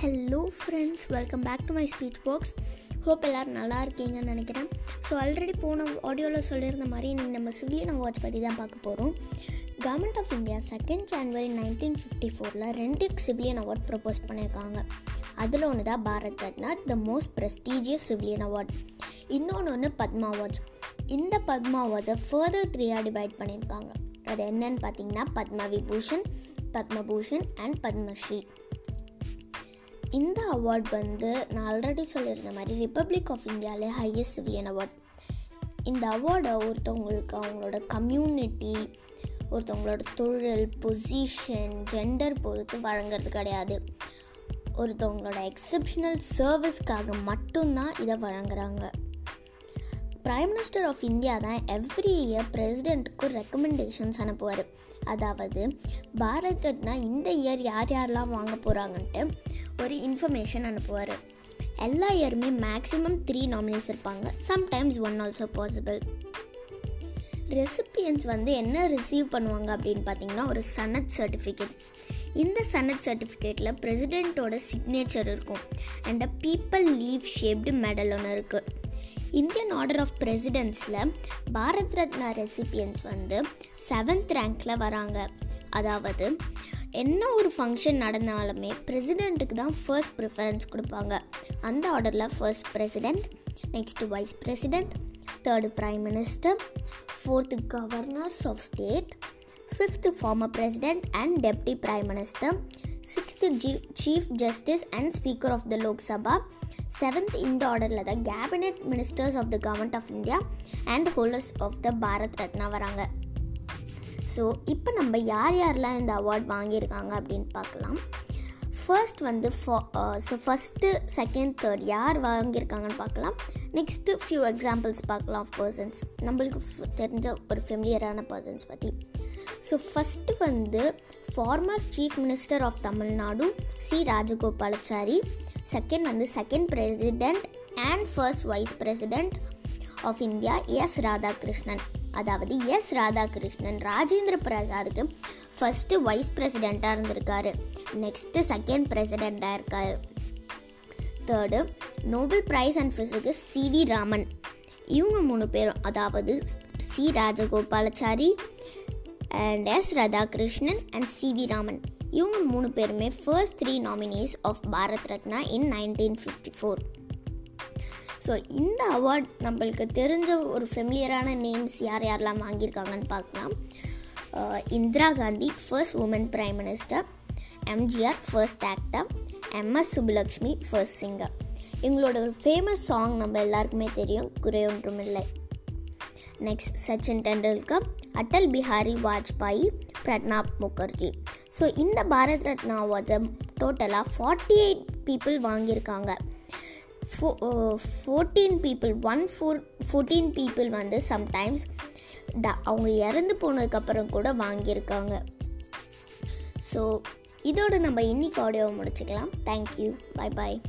Hello friends welcome back to my speech box hope எல்லோரும் நல்லா இருக்கீங்கன்னு நினைக்கிறேன். ஸோ ஆல்ரெடி போன ஆடியோவில் சொல்லியிருந்த மாதிரி நம்ம சிவிலியன் அவார்ட்ஸ் பற்றி தான் பார்க்க போகிறோம் government of India second January nineteen fifty ஃபோரில் ரெண்டு சிவிலியன் அவார்ட் ப்ரப்போஸ் பண்ணியிருக்காங்க. அதில் ஒன்று தான் Bharat Ratna the most prestigious civilian award. இன்னொன்று ஒன்று பத்மா அவார்ட்ஸ். இந்த பத்மா அவார்ட்ஸை ஃபர்தர் த்ரீயாக டிவைட் பண்ணியிருக்காங்க. அது என்னன்னு பார்த்தீங்கன்னா பத்ம விபூஷன் பத்மபூஷன் அண்ட் பத்மஸ்ரீ. இந்த அவார்ட் வந்து நான் ஆல்ரெடி சொல்லியிருந்த மாதிரி ரிப்பப்ளிக் ஆஃப் இந்தியாவிலே ஹையஸ்ட் சிவிலியன் அவார்ட் இந்த அவார்டை ஒருத்தவங்களுக்கு அவங்களோட கம்யூனிட்டி ஒருத்தவங்களோட தொழில் பொசிஷன் ஜெண்டர் பொறுத்து வழங்குறது கிடையாது. ஒருத்தவங்களோட எக்ஸப்ஷனல் சர்வீஸ்க்காக மட்டும்தான் இதை வழங்குறாங்க. ப்ரைம் மினிஸ்டர் ஆஃப் இந்தியா தான் எவ்ரி இயர் பிரசிடெண்ட்டுக்கு ரெக்கமெண்டேஷன்ஸ் அனுப்புவார். அதாவது பாரத் ரத்னா இந்த இயர் யார் யாரெல்லாம் வாங்க போகிறாங்கன்ட்டு ஒரு இன்ஃபர்மேஷன் அனுப்புவார். எல்லா இயருமே மேக்ஸிமம் த்ரீ நாமினிஸ் இருப்பாங்க. Sometimes one also possible recipients வந்து என்ன ரிசீவ் பண்ணுவாங்க அப்படின்னு பார்த்தீங்கன்னா ஒரு சனத் சர்டிஃபிகேட் இந்த சனத் சர்டிஃபிகேட்டில் பிரசிடெண்ட்டோட சிக்னேச்சர் இருக்கும். And a peepal leaf shaped medal ஒன்று இருக்குது இந்தியன் ஆர்டர் ஆஃப் பிரசிடென்ட்ஸில் பாரத் ரத்னா ரெசிபியன்ஸ் வந்து செவன்த் ரேங்க்கில் வராங்க. அதாவது என்ன ஒரு ஃபங்க்ஷன் நடந்தாலுமே பிரசிடெண்ட்டுக்கு தான் ஃபர்ஸ்ட் ப்ரிஃபரன்ஸ் கொடுப்பாங்க. அந்த ஆர்டரில் first president next vice president third prime minister fourth governors of state fifth former president and deputy prime minister sixth G chief justice and speaker of the Lok Sabha seventh இந்த ஆர்டரில் தான் cabinet ministers of the government of India and holders of the Bharat Ratna வராங்க. So இப்போ நம்ம யார் யாரெலாம் இந்த award வாங்கியிருக்காங்க அப்படின்னு பார்க்கலாம். ஃபர்ஸ்ட் வந்து ஸோ ஃபஸ்ட்டு செகண்ட் தேர்ட் யார் வாங்கியிருக்காங்கன்னு பார்க்கலாம். நெக்ஸ்ட்டு ஃபியூ எக்ஸாம்பிள்ஸ் பார்க்கலாம் ஆஃப் பர்சன்ஸ் நம்மளுக்கு தெரிஞ்ச ஒரு ஃபெமிலியரான பர்சன்ஸ் பற்றி ஸோ ஃபஸ்ட்டு வந்து former chief minister of Tamil Nadu C Rajagopalachari second வந்து second president and first vice president of India S Radhakrishnan அதாவது எஸ் ராதாகிருஷ்ணன் ராஜேந்திர பிரசாத்துக்கு ஃபஸ்ட்டு வைஸ் பிரசிடெண்ட்டாக இருந்திருக்காரு. நெக்ஸ்ட்டு செகண்ட் பிரசிடெண்ட்டாக இருக்கார். தேர்டு நோபல் ப்ரைஸ் அண்ட் ஃபிசிக்கு சி வி ராமன். இவங்க மூணு பேரும் அதாவது C Rajagopalachari and S Radhakrishnan and C V Raman. இவங்க மூணு பேருமே first three nominees of Bharat Ratna in nineteen fifty four so இந்த அவார்ட் நம்மளுக்கு தெரிஞ்ச ஒரு ஃபெமிலியரான நேம்ஸ் யார் யாரெல்லாம் வாங்கியிருக்காங்கன்னு பார்க்கலாம். Uh, Indira Gandhi first woman prime minister MGR first actor MS Subbulakshmi first singer எங்களோட ஒரு ஃபேமஸ் சாங் நம்ம எல்லாருக்குமே தெரியும். குறை ஒன்றும் இல்லை. நெக்ஸ்ட் சச்சின் டெண்டுல்கர் அட்டல் பிஹாரி வாஜ்பாய் பிரணாப் முகர்ஜி ஸோ இந்த பாரத் ரத்னா அவார்ட்ஸை டோட்டலாக ஃபார்ட்டி எயிட் பீப்புள் வாங்கியிருக்காங்க. Four fourteen people one four fourteen people வந்து சம்டைம்ஸ் த அவங்க இறந்து போனதுக்கப்புறம் கூட வாங்கியிருக்காங்க. ஸோ இதோடு நம்ம இன்னைக்கு ஆடியோவை முடிச்சுக்கலாம். தேங்க்யூ பாய் பாய்